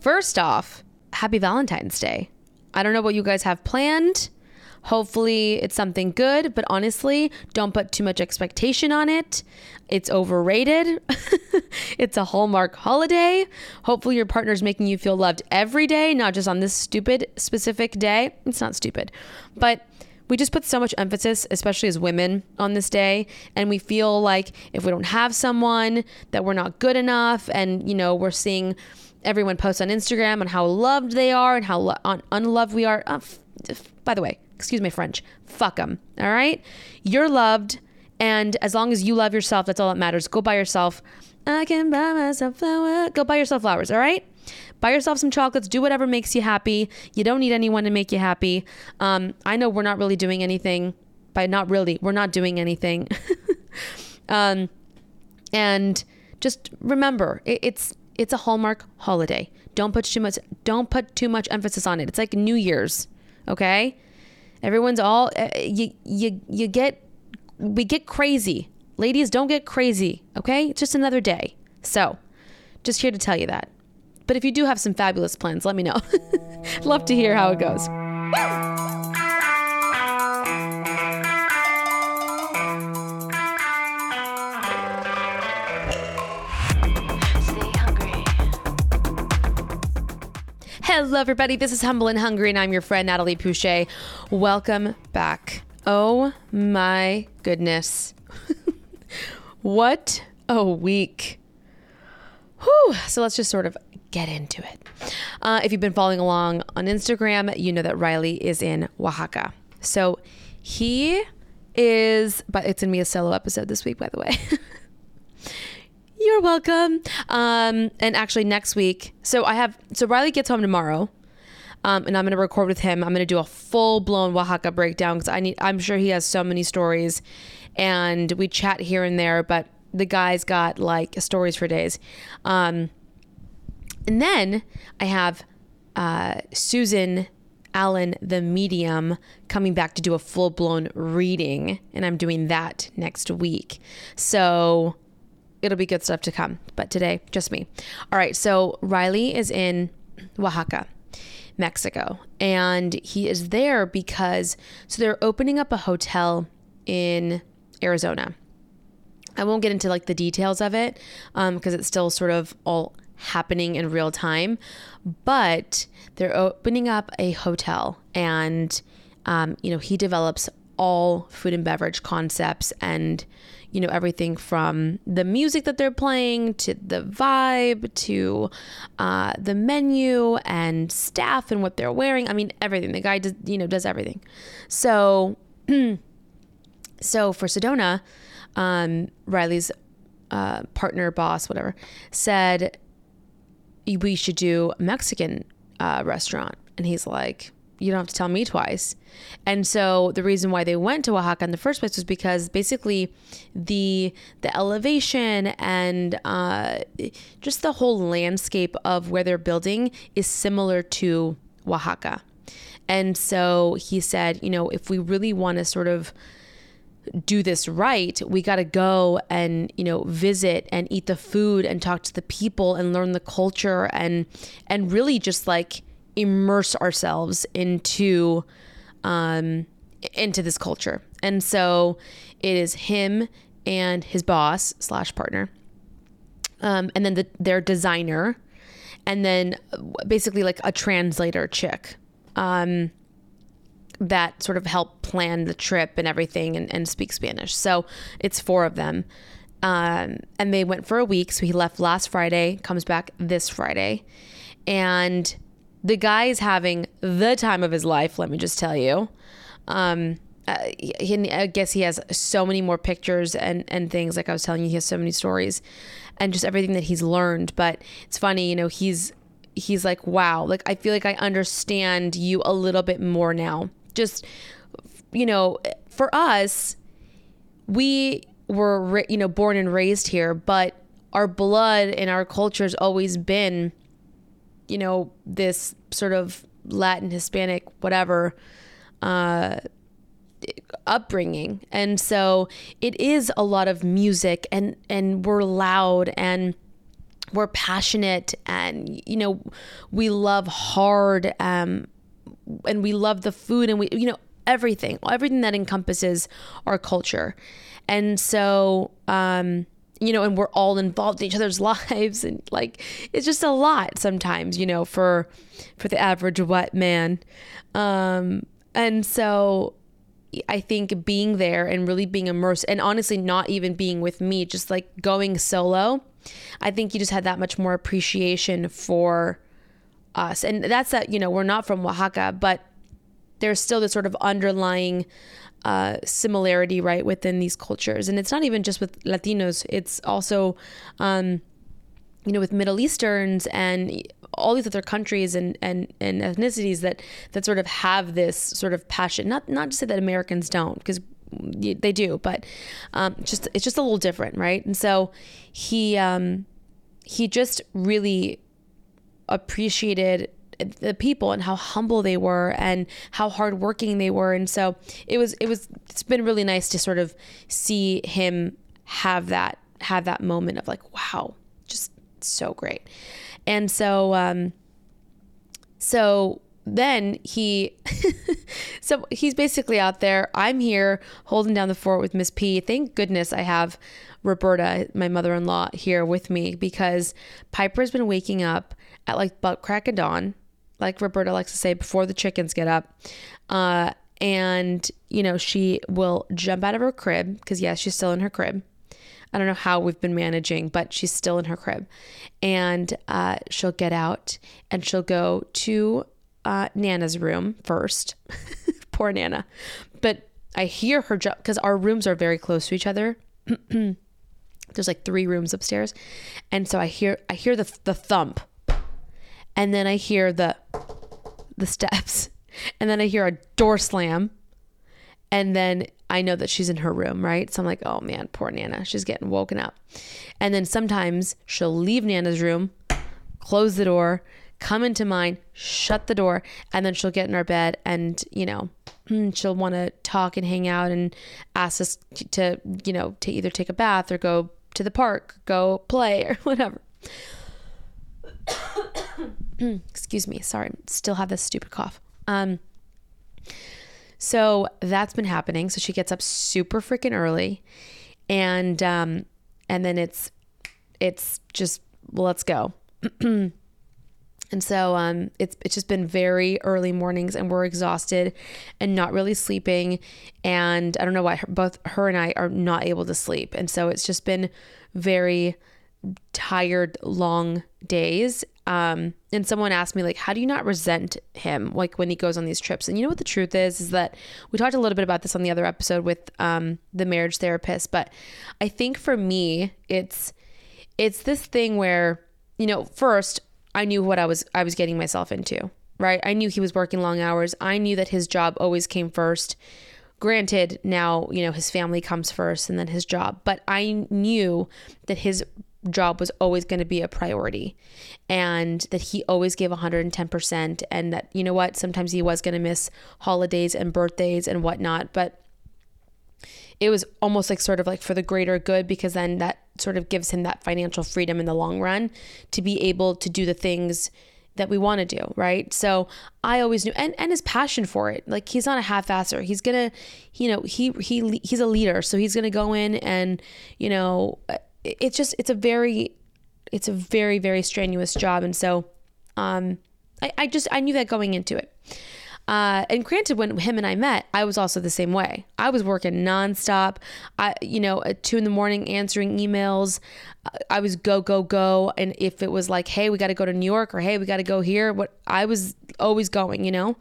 First off, happy Valentine's Day. I don't know what you guys have planned. Hopefully, it's something good, but honestly, don't put too much expectation on it. It's overrated. it's a Hallmark holiday. Hopefully, your partner's making you feel loved every day, not just on this stupid specific day. It's not stupid, but we just put so much emphasis, especially as women, on this day. And we feel like if we don't have someone, that we're not good enough. And, you know, we're seeing everyone posts on Instagram on how loved they are and how lo- un- unloved we are. Uh, f- f- by the way, excuse my French, fuck them. All right? You're loved. And as long as you love yourself, that's all that matters. Go buy yourself. I can buy myself flowers. Go buy yourself flowers. All right? Buy yourself some chocolates. Do whatever makes you happy. You don't need anyone to make you happy. Um, I know we're not really doing anything. By not really, we're not doing anything. um, and just remember, it, it's it's a Hallmark holiday. Don't put too much. Don't put too much emphasis on it. It's like New Year's. Okay, everyone's all uh, you you you get we get crazy. Ladies, don't get crazy. Okay, it's just another day. So, just here to tell you that. But if you do have some fabulous plans, let me know. Love to hear how it goes. Hello, everybody. This is Humble and Hungry, and I'm your friend Natalie Puche. Welcome back. Oh my goodness. what a week. Whew. So let's just sort of get into it. Uh, if you've been following along on Instagram, you know that Riley is in Oaxaca. So he is, but it's gonna be a solo episode this week, by the way. You're welcome. Um, and actually, next week, so I have, so Riley gets home tomorrow. Um, and I'm going to record with him. I'm going to do a full blown Oaxaca breakdown because I need. I'm sure he has so many stories, and we chat here and there. But the guy's got like stories for days. Um, and then I have uh, Susan Allen, the medium, coming back to do a full blown reading, and I'm doing that next week. So it'll be good stuff to come. But today, just me. All right. So Riley is in Oaxaca. Mexico. And he is there because, so they're opening up a hotel in Arizona. I won't get into like the details of it because um, it's still sort of all happening in real time. But they're opening up a hotel and, um, you know, he develops all food and beverage concepts and you know everything from the music that they're playing to the vibe to uh, the menu and staff and what they're wearing. I mean everything. The guy does you know does everything. So so for sedona um, riley's uh, partner boss whatever said we should do a mexican uh, restaurant. And he's like you don't have to tell me twice. And so the reason why they went to Oaxaca in the first place was because basically the the elevation and uh, just the whole landscape of where they're building is similar to Oaxaca. And so he said, you know, if we really want to sort of do this right, we got to go and, you know, visit and eat the food and talk to the people and learn the culture and and really just like immerse ourselves into um, into this culture. And so it is him and his boss slash partner, um, and then the, their designer, and then basically like a translator chick um, that sort of help plan the trip and everything and, and speak Spanish. So it's four of them. Um, and they went for a week. So he left last Friday, comes back this Friday. And the guy is having the time of his life, let me just tell you. Um, uh, he, I guess he has so many more pictures and, and things. Like I was telling you, he has so many stories and just everything that he's learned. But it's funny, you know, he's he's like, wow, like I feel like I understand you a little bit more now. Just, you know, for us, we were, you know, born and raised here, but our blood and our culture has always been, you know, this sort of Latin, Hispanic, whatever, uh, upbringing. And so it is a lot of music and, and we're loud and, we're passionate and you know we love hard um, and we love the food and we you know everything everything that encompasses our culture and so um, you know and we're all involved in each other's lives and like it's just a lot sometimes you know for for the average white man um, and so I think being there and really being immersed and honestly not even being with me, just like going solo, I think you just had that much more appreciation for us. And that's that, you know, we're not from Oaxaca, but there's still this sort of underlying uh, similarity, right, within these cultures. And it's not even just with Latinos, it's also, um, you know, with Middle Easterns and all these other countries and, and, and ethnicities that, that sort of have this sort of passion. Not not to say that Americans don't, because they do, but um, just it's just a little different, right? And so he um, he just really appreciated the people and how humble they were and how hardworking they were, and so it was it was it's been really nice to sort of see him have that have that moment of like wow, just so great. And so, um, so then he, so he's basically out there. I'm here holding down the fort with Miss P. Thank goodness I have Roberta, my mother in law, here with me because Piper's been waking up at like butt crack of dawn, like Roberta likes to say, before the chickens get up. Uh, and, you know, she will jump out of her crib because, yes, she's still in her crib. I don't know how we've been managing, but she's still in her crib. And uh, she'll get out and she'll go to uh, Nana's room first. Poor Nana. But I hear her jump because our rooms are very close to each other. There's like three rooms upstairs. And so I hear I hear the the thump. And then I hear the the steps. And then I hear a door slam. And then I know that she's in her room, right? So I'm like, oh man, poor Nana. She's getting woken up. And then sometimes she'll leave Nana's room, close the door, come into mine, shut the door, and then she'll get in our bed and, you know, hmm, she'll want to talk and hang out and ask us to, you know, to either take a bath or go to the park, go play or whatever. Excuse me. Sorry. Still have this stupid cough. Um, so that's been happening. So she gets up super freaking early, and um, and then it's it's just well, let's go. and so um, it's it's just been very early mornings, and we're exhausted and not really sleeping. And I don't know why her, both her and I are not able to sleep, and so it's just been very tired, long days. Um, and someone asked me like, how do you not resent him like when he goes on these trips? And you know what the truth is is that we talked a little bit about this on the other episode with um, the marriage therapist, but I think for me it's it's this thing where you know first I knew what I was I was getting myself into, right? I knew he was working long hours. I knew that his job always came first. Granted, now, you know, his family comes first and then his job, but I knew that his job was always going to be a priority and that he always gave 110% and that you know what sometimes he was going to miss holidays and birthdays and whatnot but it was almost like sort of like for the greater good because then that sort of gives him that financial freedom in the long run to be able to do the things that we want to do, right? So I always knew, and, and his passion for it. Like he's not a half-asser. He's gonna, you know, he he he's a leader, so he's gonna go in and, you know, it's just it's a very it's a very very strenuous job and so um I, I just I knew that going into it uh, and granted, when him and I met, I was also the same way. I was working nonstop. I, you know, at two in the morning answering emails. I was go go go. And if it was like, hey, we got to go to New York, or hey, we got to go here, what I was always going, you know.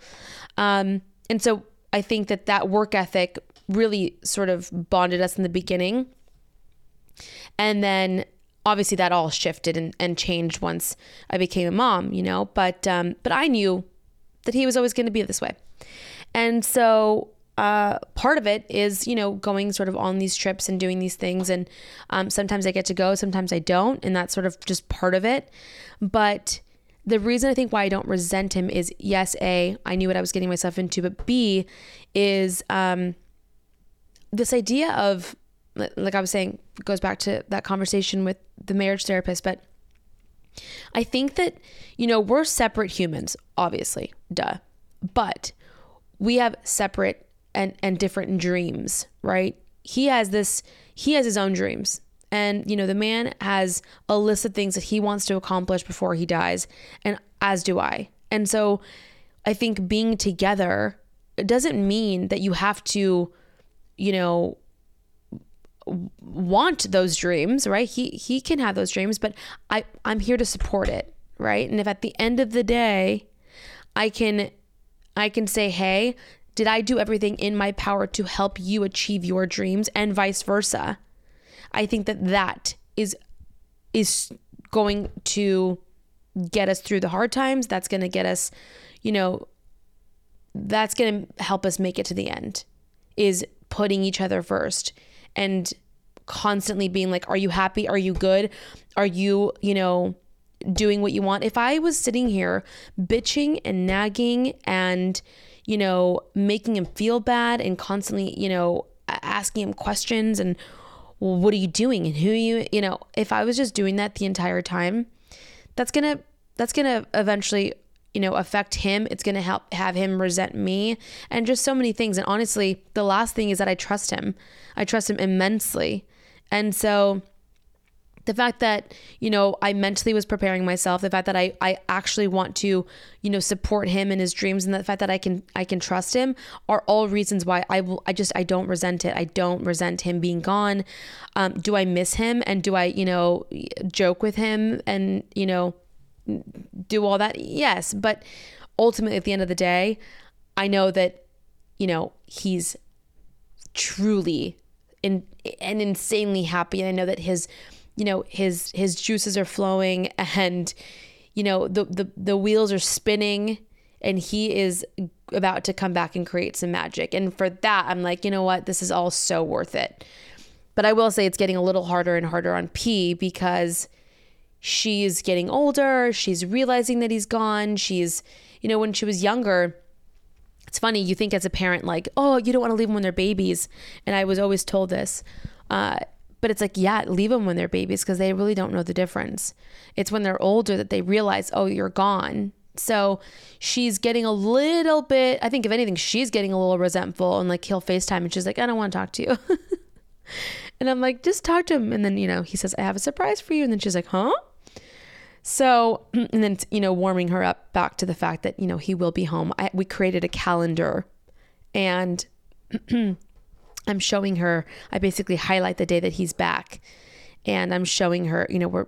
Um, and so I think that that work ethic really sort of bonded us in the beginning and then obviously that all shifted and, and changed once I became a mom, you know, but um, but I knew that he was always going to be this way. And so uh, part of it is, you know, going sort of on these trips and doing these things. And um, sometimes I get to go, sometimes I don't. And that's sort of just part of it. But the reason I think why I don't resent him is yes, A, I knew what I was getting myself into, but B, is um, this idea of, like I was saying, goes back to that conversation with the marriage therapist, but I think that, you know, we're separate humans, obviously, duh. But we have separate and, and different dreams, right? He has this, he has his own dreams. And, you know, the man has a list of things that he wants to accomplish before he dies, and as do I. And so I think being together doesn't mean that you have to, you know, want those dreams, right? He he can have those dreams, but I I'm here to support it, right? And if at the end of the day I can I can say, "Hey, did I do everything in my power to help you achieve your dreams and vice versa?" I think that that is is going to get us through the hard times. That's going to get us, you know, that's going to help us make it to the end. Is putting each other first and constantly being like, are you happy? Are you good? Are you, you know, doing what you want? If I was sitting here bitching and nagging and, you know, making him feel bad and constantly, you know, asking him questions and well, what are you doing and who are you, you know, if I was just doing that the entire time, that's going to that's going to eventually you know affect him it's going to help have him resent me and just so many things. And honestly the last thing is that i trust him. I trust him immensely. And so the fact that you know i mentally was preparing myself the fact that i i actually want to you know support him in his dreams and the fact that i can i can trust him are all reasons why i will i just i don't resent it. I don't resent him being gone. Um, do i miss him? And do i you know joke with him and you know do all that yes but ultimately at the end of the day i know that you know he's truly in, and insanely happy and i know that his you know his his juices are flowing and you know the the, the wheels are spinning and he is about to come back and create some magic and for that i'm like you know what this is all so worth it. But i will say it's getting a little harder and harder on p because she's getting older she's realizing that he's gone she's you know when she was younger it's funny you think as a parent like oh you don't want to leave them when they're babies and i was always told this uh, but it's like, yeah, leave them when they're babies because they really don't know the difference. It's when they're older that they realize, oh, you're gone. So she's getting a little bit, I think, if anything, she's getting a little resentful. And like, he'll FaceTime and she's like, I don't want to talk to you. and I'm like, just talk to him. And then, you know, he says, I have a surprise for you. And then she's like, huh? So, and then, you know, warming her up back to the fact that, you know, he will be home. I, we created a calendar and I'm showing her, I basically highlight the day that he's back. And I'm showing her, you know, we're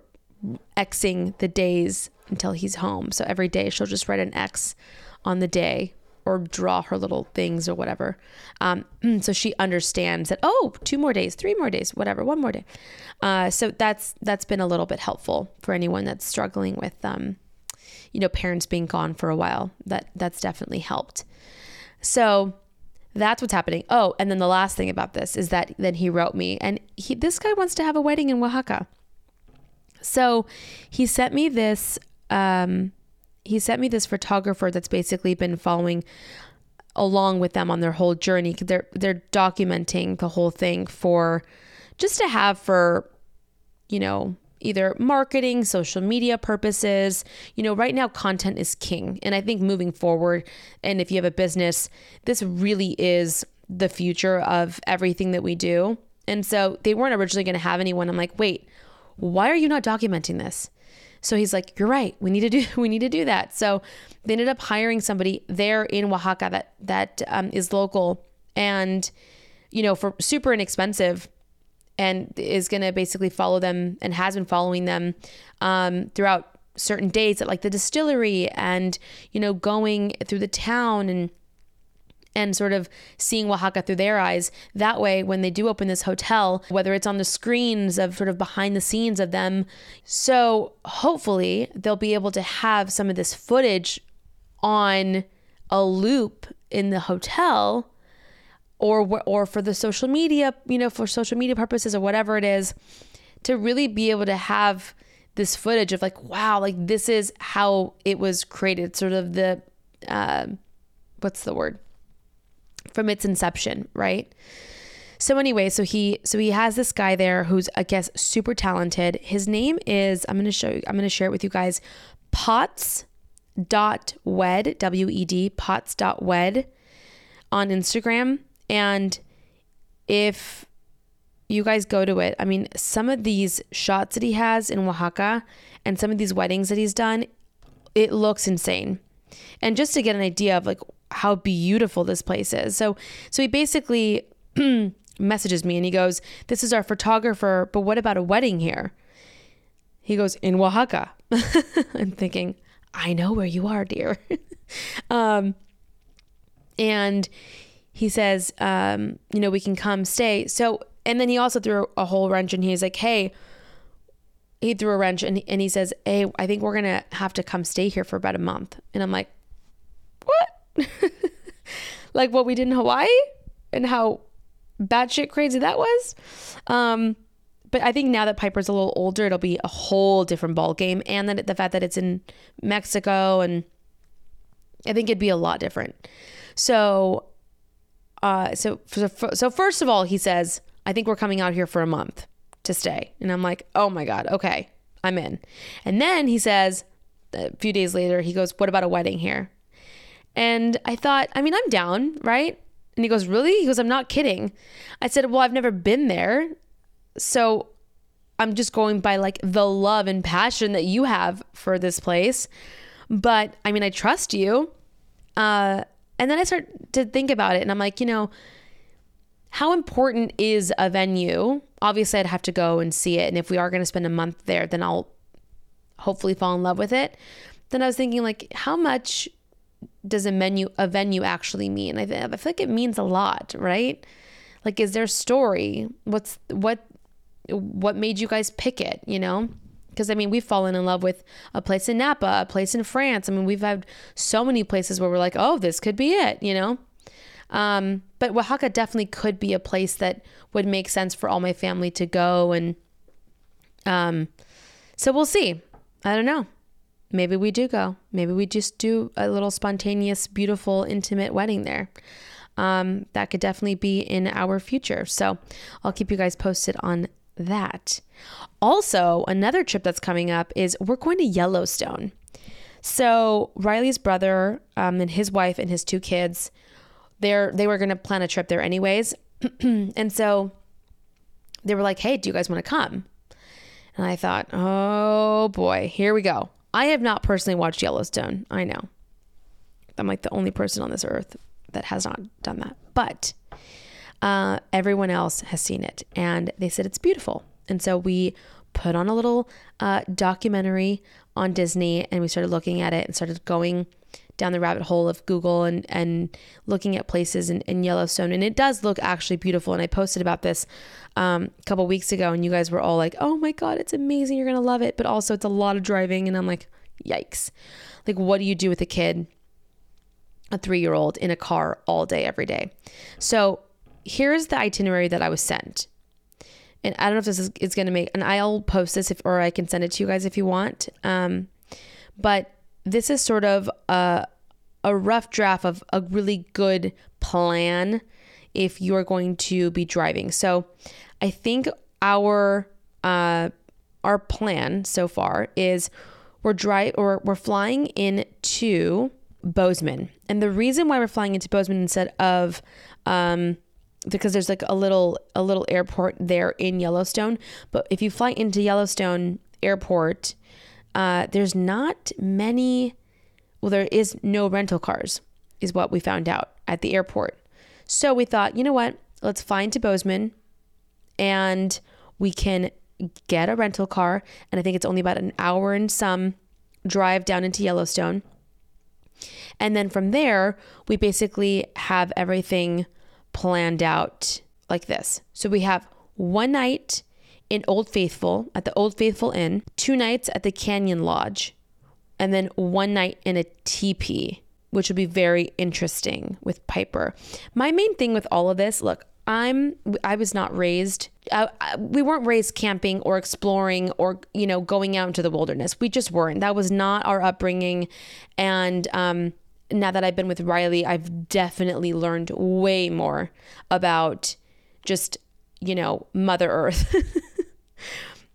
Xing the days until he's home. So every day she'll just write an X on the day or draw her little things or whatever. Um, so she understands that, oh, two more days, three more days, whatever, one more day. Uh, so that's that's been a little bit helpful for anyone that's struggling with, um, you know, parents being gone for a while. That that's definitely helped. So that's what's happening. Oh, and then the last thing about this is that then he wrote me, and he, this guy wants to have a wedding in Oaxaca. So he sent me this. Um, he sent me this photographer that's basically been following along with them on their whole journey. They're they're documenting the whole thing for just to have for you know either marketing, social media purposes. You know, right now content is king. And I think moving forward, and if you have a business, this really is the future of everything that we do. And so they weren't originally going to have anyone. I'm like, wait, why are you not documenting this? So he's like, "You're right. We need to do we need to do that." So they ended up hiring somebody there in Oaxaca that that um, is local and you know for super inexpensive and is going to basically follow them and has been following them um, throughout certain days at like the distillery and you know going through the town and and sort of seeing Oaxaca through their eyes. That way, when they do open this hotel, whether it's on the screens of sort of behind the scenes of them, so hopefully they'll be able to have some of this footage on a loop in the hotel or or for the social media, you know, for social media purposes or whatever it is, to really be able to have this footage of like, wow, like this is how it was created, sort of the, uh, what's the word? From its inception, right? So anyway, so he so he has this guy there who's I guess super talented. His name is I'm gonna show you, I'm gonna share it with you guys. Potts dot wed w e d Potts dot wed on Instagram. And if you guys go to it, I mean, some of these shots that he has in Oaxaca and some of these weddings that he's done, it looks insane. And just to get an idea of like how beautiful this place is. So so he basically messages me and he goes, "This is our photographer, but what about a wedding here?" He goes, "In Oaxaca." I'm thinking, "I know where you are, dear." um and he says, um, you know, we can come stay. So, and then he also threw a whole wrench and he's like, hey, he threw a wrench and, and he says, hey, I think we're going to have to come stay here for about a month. And I'm like, what? like what we did in Hawaii and how batshit crazy that was. Um, but I think now that Piper's a little older, it'll be a whole different ball game. And then the fact that it's in Mexico and I think it'd be a lot different. So uh, so, so first of all, he says, I think we're coming out here for a month to stay. And I'm like, oh my God, okay, I'm in. And then he says, a few days later, he goes, what about a wedding here? And I thought, I mean, I'm down, right? And he goes, really? He goes, I'm not kidding. I said, well, I've never been there. So I'm just going by like the love and passion that you have for this place. But I mean, I trust you. Uh, and then I start to think about it and I'm like, you know, how important is a venue? Obviously, I'd have to go and see it. And if we are going to spend a month there, then I'll hopefully fall in love with it. Then I was thinking, like, how much does a menu a venue actually mean? I, I feel like it means a lot, right? Like, is there a story? What's what? What made you guys pick it? You know? Because I mean, we've fallen in love with a place in Napa, a place in France. I mean, we've had so many places where we're like, oh, this could be it, you know? Um, but Oaxaca definitely could be a place that would make sense for all my family to go. And um, so we'll see. I don't know. Maybe we do go. Maybe we just do a little spontaneous, beautiful, intimate wedding there. Um, that could definitely be in our future. So I'll keep you guys posted on that. Also, another trip that's coming up is we're going to Yellowstone. So Riley's brother um, and his wife and his two kids, they're they were going to plan a trip there anyways, and so they were like, "Hey, do you guys want to come?" And I thought, "Oh boy, here we go." I have not personally watched Yellowstone. I know, I'm like the only person on this earth that has not done that, but uh, everyone else has seen it, and they said it's beautiful. And so we put on a little uh, documentary on Disney and we started looking at it and started going down the rabbit hole of Google and, and looking at places in, in Yellowstone. And it does look actually beautiful. And I posted about this um, a couple weeks ago and you guys were all like, oh my God, it's amazing. You're going to love it. But also, it's a lot of driving. And I'm like, yikes. Like, what do you do with a kid, a three year old, in a car all day, every day? So here's the itinerary that I was sent and I don't know if this is, is going to make, and I'll post this if, or I can send it to you guys if you want. Um, but this is sort of a, a rough draft of a really good plan if you're going to be driving. So I think our, uh, our plan so far is we're dry or we're flying into Bozeman. And the reason why we're flying into Bozeman instead of, um, because there's like a little a little airport there in Yellowstone. But if you fly into Yellowstone Airport, uh, there's not many. Well, there is no rental cars, is what we found out at the airport. So we thought, you know what? Let's fly into Bozeman, and we can get a rental car. And I think it's only about an hour and some drive down into Yellowstone. And then from there, we basically have everything planned out like this. So we have one night in Old Faithful at the Old Faithful Inn, two nights at the Canyon Lodge, and then one night in a teepee, which would be very interesting with Piper. My main thing with all of this, look, I'm I was not raised uh, we weren't raised camping or exploring or you know going out into the wilderness. We just weren't. That was not our upbringing and um now that I've been with Riley, I've definitely learned way more about just, you know, Mother Earth.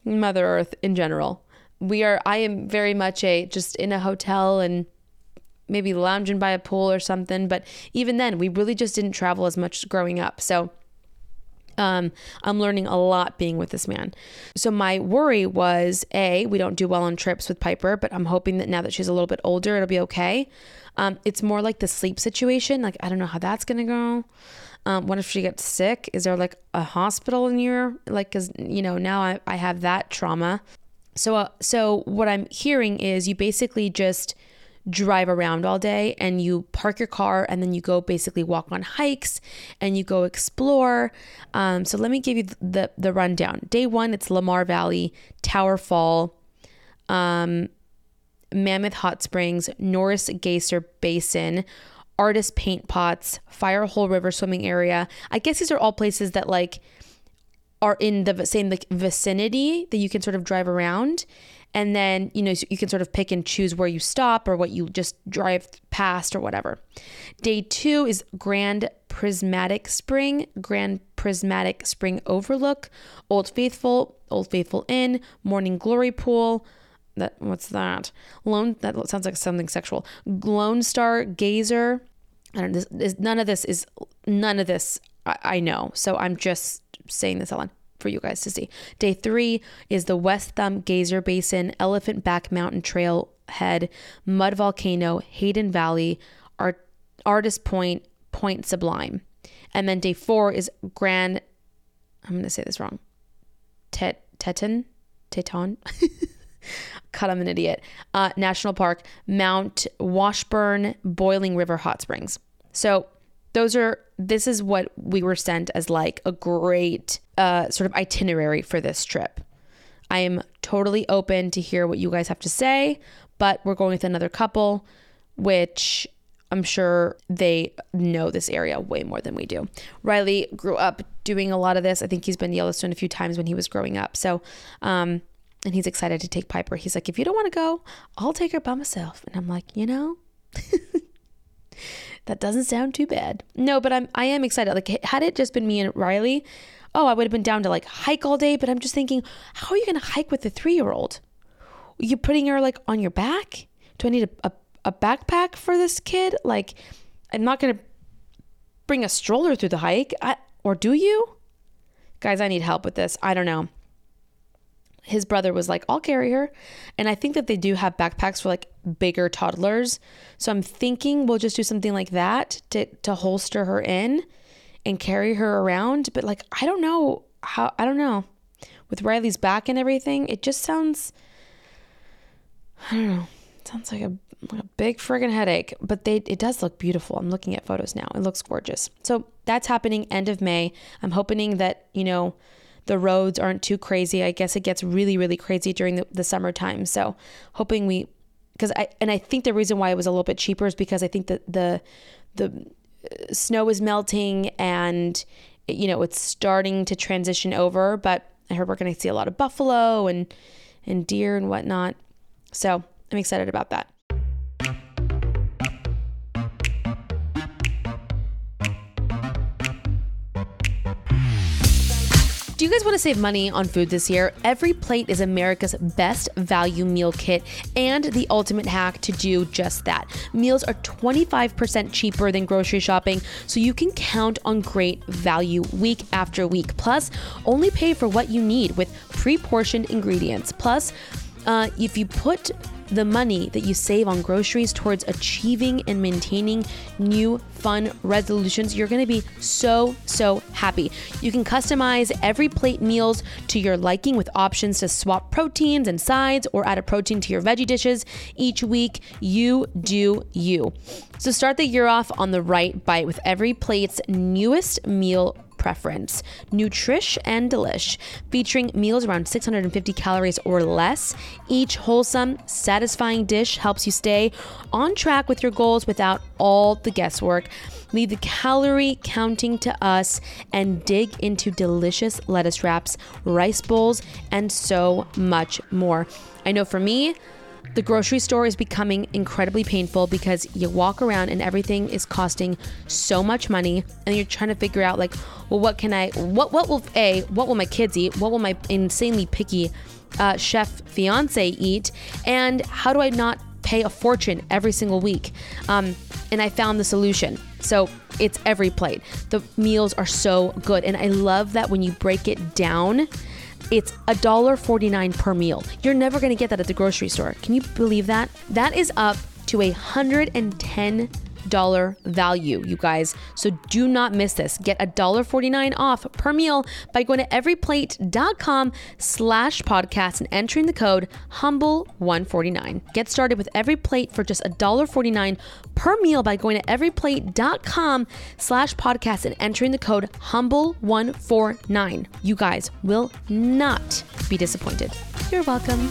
Mother Earth in general. We are I am very much a just in a hotel and maybe lounging by a pool or something. But even then, we really just didn't travel as much growing up. So um, I'm learning a lot being with this man. So my worry was a we don't do well on trips with Piper, but I'm hoping that now that she's a little bit older, it'll be okay. Um, it's more like the sleep situation. Like I don't know how that's gonna go. Um, what if she gets sick? Is there like a hospital near? Like, cause you know now I, I have that trauma. So uh, so what I'm hearing is you basically just drive around all day and you park your car and then you go basically walk on hikes and you go explore. Um, so let me give you the the rundown. Day one, it's Lamar Valley, Tower Fall, um, Mammoth Hot Springs, Norris Geyser Basin. Artist paint pots, Firehole River swimming area. I guess these are all places that like are in the same like vicinity that you can sort of drive around and then you know you can sort of pick and choose where you stop or what you just drive past or whatever day two is grand prismatic spring grand prismatic spring overlook old faithful old faithful inn morning glory pool that what's that lone that sounds like something sexual lone star geyser i don't this, none of this is none of this I, I know so i'm just saying this out for you guys to see. Day three is the West Thumb Geyser Basin, Elephant Back Mountain Trail Head, Mud Volcano, Hayden Valley, Art- Artist Point, Point Sublime. And then day four is Grand, I'm going to say this wrong, Tet- Teton? Teton? Cut, I'm an idiot. Uh, National Park, Mount Washburn, Boiling River Hot Springs. So those are this is what we were sent as like a great uh, sort of itinerary for this trip. I am totally open to hear what you guys have to say, but we're going with another couple, which I'm sure they know this area way more than we do. Riley grew up doing a lot of this. I think he's been Yellowstone a few times when he was growing up. So, um, and he's excited to take Piper. He's like, if you don't want to go, I'll take her by myself. And I'm like, you know, that doesn't sound too bad. No, but I'm I am excited. Like had it just been me and Riley, oh, I would have been down to like hike all day, but I'm just thinking, how are you to hike with a 3-year-old? You putting her like on your back? Do I need a, a, a backpack for this kid? Like I'm not to bring a stroller through the hike. I, or do you? Guys, I need help with this. I don't know his brother was like, I'll carry her. And I think that they do have backpacks for like bigger toddlers. So I'm thinking we'll just do something like that to, to holster her in and carry her around. But like, I don't know how, I don't know. With Riley's back and everything, it just sounds, I don't know, sounds like a, like a big friggin' headache. But they, it does look beautiful. I'm looking at photos now. It looks gorgeous. So that's happening end of May. I'm hoping that, you know, the roads aren't too crazy. I guess it gets really, really crazy during the, the summertime. So hoping we, because I, and I think the reason why it was a little bit cheaper is because I think that the, the uh, snow is melting and, you know, it's starting to transition over, but I heard we're going to see a lot of buffalo and, and deer and whatnot. So I'm excited about that. You guys want to save money on food this year? Every Plate is America's best value meal kit and the ultimate hack to do just that. Meals are 25% cheaper than grocery shopping, so you can count on great value week after week. Plus, only pay for what you need with pre portioned ingredients. Plus, Uh, if you put the money that you save on groceries towards achieving and maintaining new fun resolutions, you're gonna be so, so happy. You can customize every plate meals to your liking with options to swap proteins and sides or add a protein to your veggie dishes each week. You do you. So start the year off on the right bite with every plate's newest meal preference. Nutrish and Delish, featuring meals around 650 calories or less. Each wholesome, satisfying dish helps you stay on track with your goals without all the guesswork. Leave the calorie counting to us and dig into delicious lettuce wraps, rice bowls, and so much more. I know for me, the grocery store is becoming incredibly painful because you walk around and everything is costing so much money and you're trying to figure out like well what can i what what will a what will my kids eat? What will my insanely picky uh, chef fiance eat? And how do i not pay a fortune every single week? Um, and i found the solution. So it's every plate. The meals are so good and i love that when you break it down it's $1.49 per meal. You're never gonna get that at the grocery store. Can you believe that? That is up to 110 dollar value, you guys. So do not miss this. Get a dollar forty nine off per meal by going to everyplate.com slash podcast and entering the code humble149. Get started with every plate for just a dollar forty nine per meal by going to everyplate.com slash podcast and entering the code humble149. You guys will not be disappointed. You're welcome.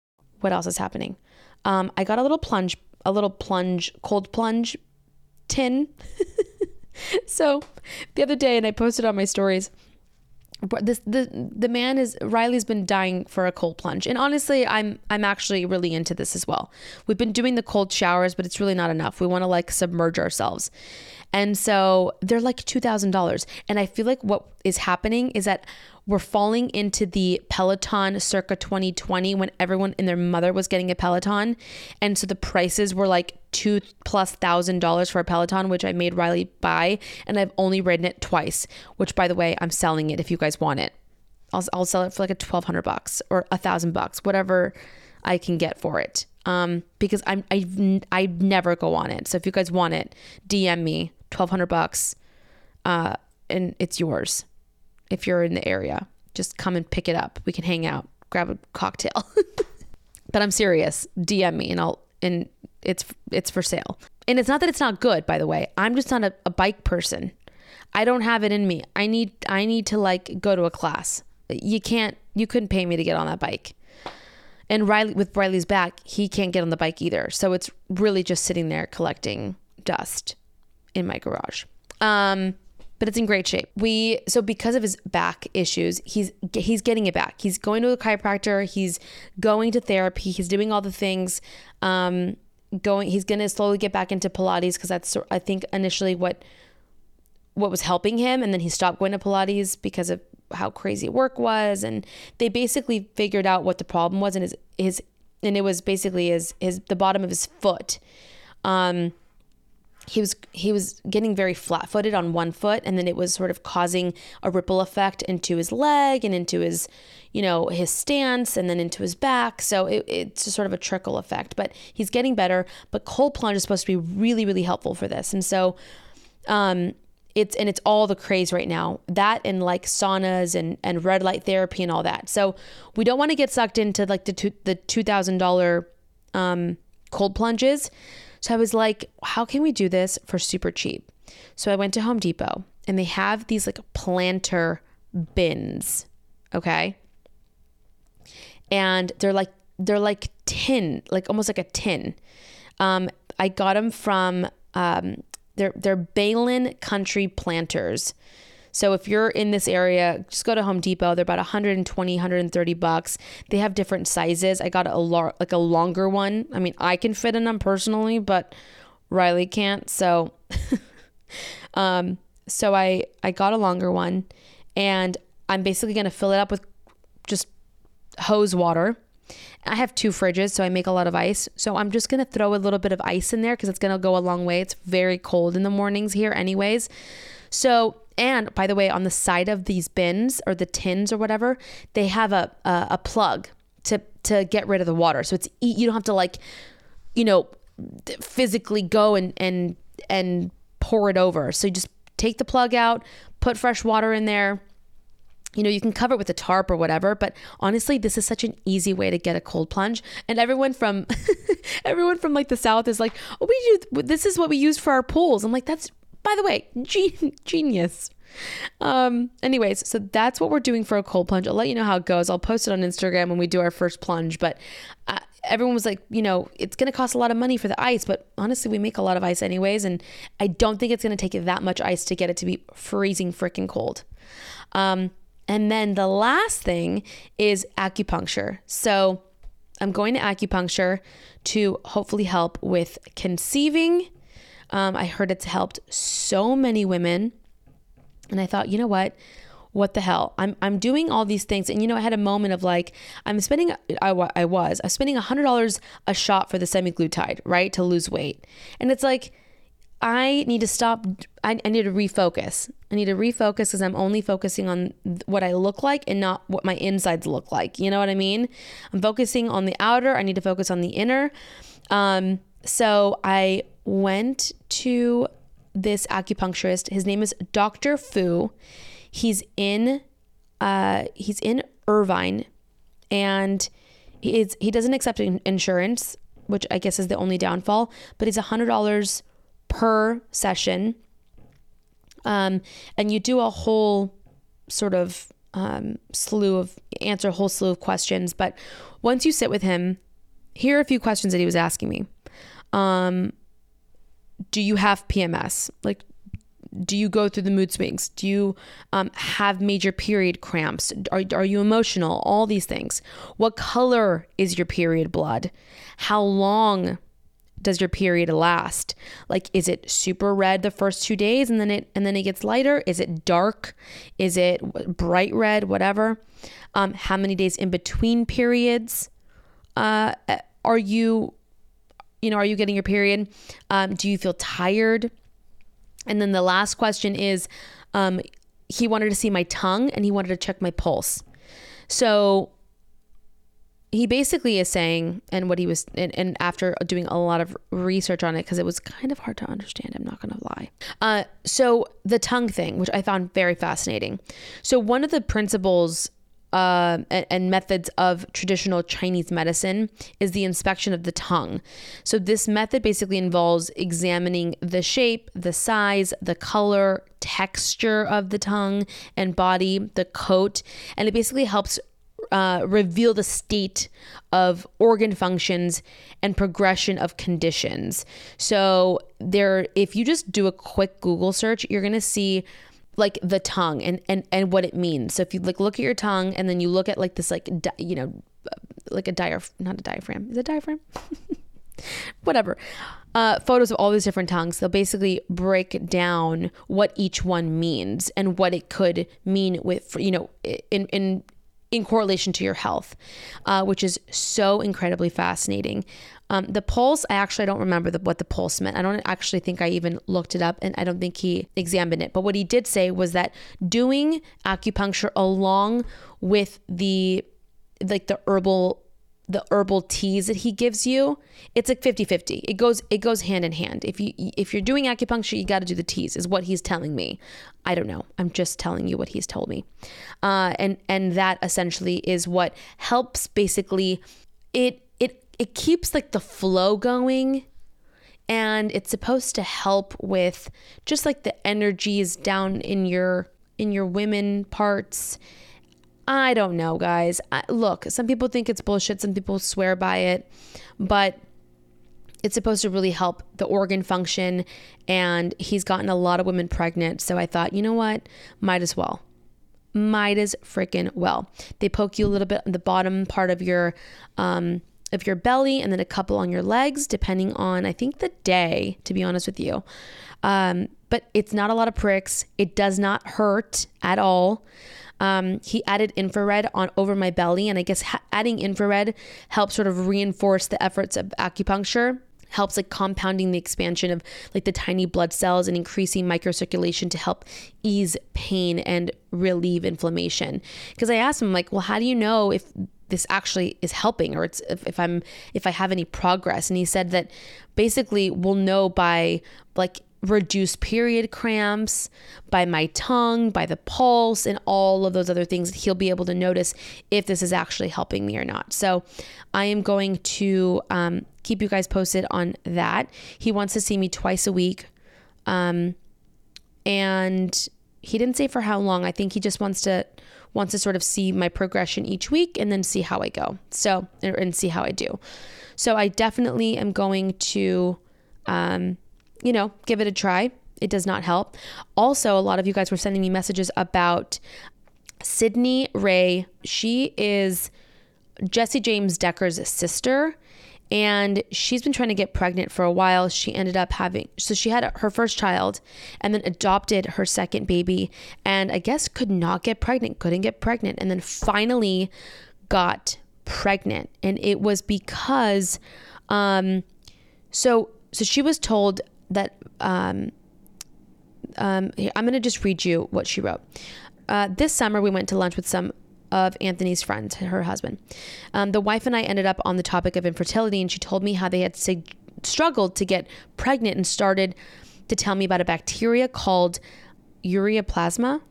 What else is happening? Um, I got a little plunge, a little plunge, cold plunge tin. so the other day, and I posted on my stories. This the the man is Riley's been dying for a cold plunge, and honestly, I'm I'm actually really into this as well. We've been doing the cold showers, but it's really not enough. We want to like submerge ourselves, and so they're like two thousand dollars. And I feel like what is happening is that we're falling into the Peloton circa 2020 when everyone and their mother was getting a Peloton. And so the prices were like two plus thousand dollars for a Peloton, which I made Riley buy. And I've only ridden it twice, which by the way, I'm selling it if you guys want it. I'll, I'll sell it for like a 1200 bucks or a thousand bucks, whatever I can get for it. Um, because I'm, I, I never go on it. So if you guys want it, DM me 1200 bucks, uh, and it's yours if you're in the area. Just come and pick it up. We can hang out, grab a cocktail. but I'm serious. DM me and I'll and it's it's for sale. And it's not that it's not good, by the way. I'm just not a, a bike person. I don't have it in me. I need I need to like go to a class. You can't you couldn't pay me to get on that bike. And Riley with Riley's back, he can't get on the bike either. So it's really just sitting there collecting dust in my garage. Um but it's in great shape. We so because of his back issues, he's he's getting it back. He's going to a chiropractor. He's going to therapy. He's doing all the things. Um, going. He's gonna slowly get back into Pilates because that's I think initially what what was helping him, and then he stopped going to Pilates because of how crazy work was, and they basically figured out what the problem was, and his his and it was basically his his the bottom of his foot. Um, he was he was getting very flat-footed on one foot and then it was sort of causing a ripple effect into his leg and into his you know his stance and then into his back. So it, it's just sort of a trickle effect but he's getting better. But cold plunge is supposed to be really really helpful for this. And so um it's and it's all the craze right now. That and like saunas and and red light therapy and all that. So we don't want to get sucked into like the two, the $2000 um cold plunges so I was like, how can we do this for super cheap? So I went to Home Depot and they have these like planter bins, okay? And they're like they're like tin, like almost like a tin. Um, I got them from um, they're they're Balin Country Planters. So if you're in this area, just go to Home Depot. They're about 120, 130 bucks. They have different sizes. I got a lar- like a longer one. I mean, I can fit in them personally, but Riley can't. So um so I I got a longer one and I'm basically going to fill it up with just hose water. I have two fridges, so I make a lot of ice. So I'm just going to throw a little bit of ice in there because it's going to go a long way. It's very cold in the mornings here, anyways. So, and by the way, on the side of these bins or the tins or whatever, they have a a, a plug to to get rid of the water. So it's you don't have to like, you know, physically go and and and pour it over. So you just take the plug out, put fresh water in there. You know, you can cover it with a tarp or whatever, but honestly, this is such an easy way to get a cold plunge. And everyone from everyone from like the south is like, "Oh, we do this is what we use for our pools." I'm like, "That's by the way, gen- genius." Um, anyways, so that's what we're doing for a cold plunge. I'll let you know how it goes. I'll post it on Instagram when we do our first plunge, but uh, everyone was like, you know, it's going to cost a lot of money for the ice, but honestly, we make a lot of ice anyways. And I don't think it's going to take that much ice to get it to be freezing freaking cold. Um, and then the last thing is acupuncture. So I'm going to acupuncture to hopefully help with conceiving. Um, I heard it's helped so many women. And I thought, you know what? What the hell? I'm, I'm doing all these things. And, you know, I had a moment of like, I'm spending, I, I was, I was spending $100 a shot for the semaglutide, right? To lose weight. And it's like, I need to stop. I, I need to refocus. I need to refocus because I'm only focusing on what I look like and not what my insides look like. You know what I mean? I'm focusing on the outer. I need to focus on the inner. Um, so I went to this acupuncturist. His name is Dr. Fu. He's in uh, he's in Irvine, and he's he doesn't accept insurance, which I guess is the only downfall. But it's a hundred dollars per session, um, and you do a whole sort of um, slew of answer a whole slew of questions. But once you sit with him, here are a few questions that he was asking me. Um, do you have PMS? Like, do you go through the mood swings? Do you um, have major period cramps? Are, are you emotional? All these things. What color is your period blood? How long does your period last? Like, is it super red the first two days and then it and then it gets lighter? Is it dark? Is it bright red? Whatever. Um, how many days in between periods? Uh, are you you know, are you getting your period? Um, do you feel tired? And then the last question is um, he wanted to see my tongue and he wanted to check my pulse. So he basically is saying, and what he was, and, and after doing a lot of research on it, because it was kind of hard to understand, I'm not going to lie. Uh, so the tongue thing, which I found very fascinating. So one of the principles uh, and, and, methods of traditional Chinese medicine is the inspection of the tongue. So, this method basically involves examining the shape, the size, the color, texture of the tongue and body, the coat, and it basically helps uh, reveal the state of organ functions and progression of conditions. So, there, if you just do a quick Google search, you're going to see like the tongue and and and what it means. So if you like look at your tongue and then you look at like this like di- you know like a diaphragm, not a diaphragm. Is it diaphragm? Whatever. Uh, photos of all these different tongues. They'll basically break down what each one means and what it could mean with you know in in in correlation to your health, uh, which is so incredibly fascinating. Um, the pulse, I actually don't remember the, what the pulse meant. I don't actually think I even looked it up and I don't think he examined it. But what he did say was that doing acupuncture along with the like the herbal the herbal teas that he gives you it's like 50-50 it goes it goes hand in hand. If you if you're doing acupuncture you got to do the teas is what he's telling me. I don't know. I'm just telling you what he's told me. Uh, and and that essentially is what helps basically it it keeps like the flow going and it's supposed to help with just like the energies down in your in your women parts i don't know guys I, look some people think it's bullshit some people swear by it but it's supposed to really help the organ function, and he's gotten a lot of women pregnant. So I thought, you know what? Might as well. Might as freaking well. They poke you a little bit on the bottom part of your um, of your belly, and then a couple on your legs, depending on I think the day. To be honest with you, um, but it's not a lot of pricks. It does not hurt at all. Um, he added infrared on over my belly, and I guess ha- adding infrared helps sort of reinforce the efforts of acupuncture helps like compounding the expansion of like the tiny blood cells and increasing microcirculation to help ease pain and relieve inflammation because i asked him like well how do you know if this actually is helping or it's if, if i'm if i have any progress and he said that basically we'll know by like reduced period cramps, by my tongue, by the pulse, and all of those other things. He'll be able to notice if this is actually helping me or not. So I am going to um, keep you guys posted on that. He wants to see me twice a week. Um, and he didn't say for how long. I think he just wants to wants to sort of see my progression each week and then see how I go. So and see how I do. So I definitely am going to um, you know, give it a try. It does not help. Also, a lot of you guys were sending me messages about Sydney Rae. She is Jessie James Decker's sister and she's been trying to get pregnant for a while. She ended up having, so she had her first child and then adopted her second baby, and I guess could not get pregnant, couldn't get pregnant, and then finally got pregnant. And it was because, um, so, so she was told that um, um, I'm going to just read you what she wrote. Uh, this summer, we went to lunch with some of Anthony's friends, her husband. Um, the wife and I ended up on the topic of infertility, and she told me how they had sig- struggled to get pregnant and started to tell me about a bacteria called ureaplasma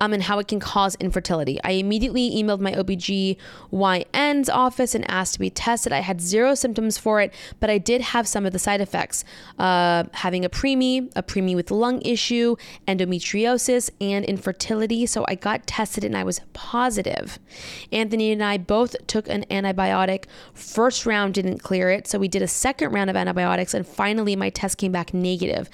um, and how it can cause infertility. I immediately emailed my OBGYN's office and asked to be tested. I had zero symptoms for it, but I did have some of the side effects uh, having a preemie, a preemie with lung issue, endometriosis, and infertility. So I got tested and I was positive. Anthony and I both took an antibiotic. First round didn't clear it, so we did a second round of antibiotics, and finally my test came back negative.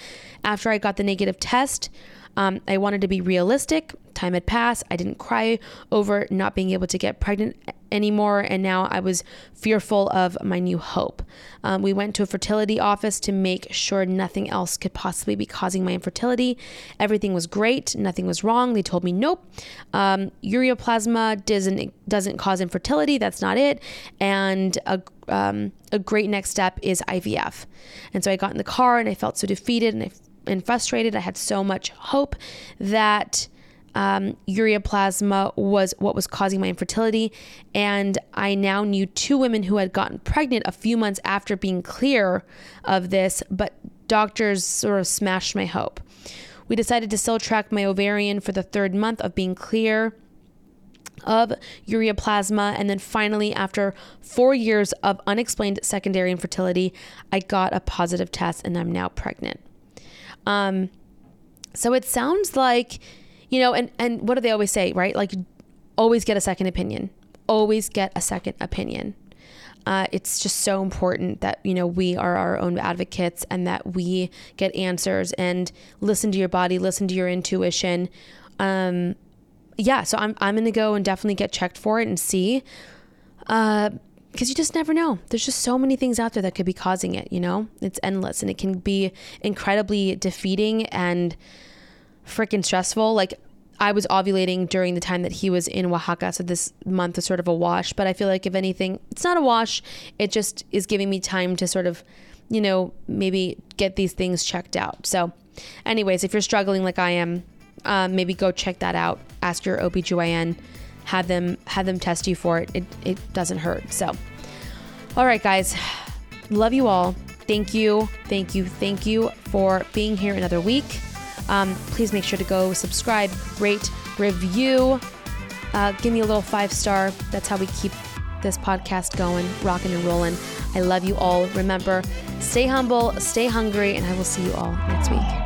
After I got the negative test, um, I wanted to be realistic. Time had passed. I didn't cry over not being able to get pregnant anymore. And now I was fearful of my new hope. Um, we went to a fertility office to make sure nothing else could possibly be causing my infertility. Everything was great. Nothing was wrong. They told me, nope, um, ureaplasma doesn't, doesn't cause infertility. That's not it. And a, um, a great next step is IVF. And so I got in the car and I felt so defeated and I and frustrated. I had so much hope that um, ureaplasma was what was causing my infertility. And I now knew two women who had gotten pregnant a few months after being clear of this, but doctors sort of smashed my hope. We decided to still track my ovarian for the third month of being clear of ureaplasma. And then finally, after four years of unexplained secondary infertility, I got a positive test and I'm now pregnant. Um, so it sounds like, you know, and, and what do they always say, right? Like, always get a second opinion. Always get a second opinion. Uh, it's just so important that you know we are our own advocates and that we get answers and listen to your body, listen to your intuition. Um, yeah, so I'm I'm gonna go and definitely get checked for it and see. Uh, because you just never know. There's just so many things out there that could be causing it, you know? It's endless and it can be incredibly defeating and freaking stressful. Like, I was ovulating during the time that he was in Oaxaca, so this month is sort of a wash. But I feel like if anything, it's not a wash. It just is giving me time to sort of, you know, maybe get these things checked out. So, anyways, if you're struggling like I am, um, maybe go check that out. Ask your OBGYN have them have them test you for it. It it doesn't hurt. So, all right, guys, love you all. Thank you, thank you, thank you for being here another week. Um, please make sure to go subscribe, rate, review, uh, give me a little five star. That's how we keep this podcast going, rocking and rolling. I love you all. Remember, stay humble, stay hungry, and I will see you all next week.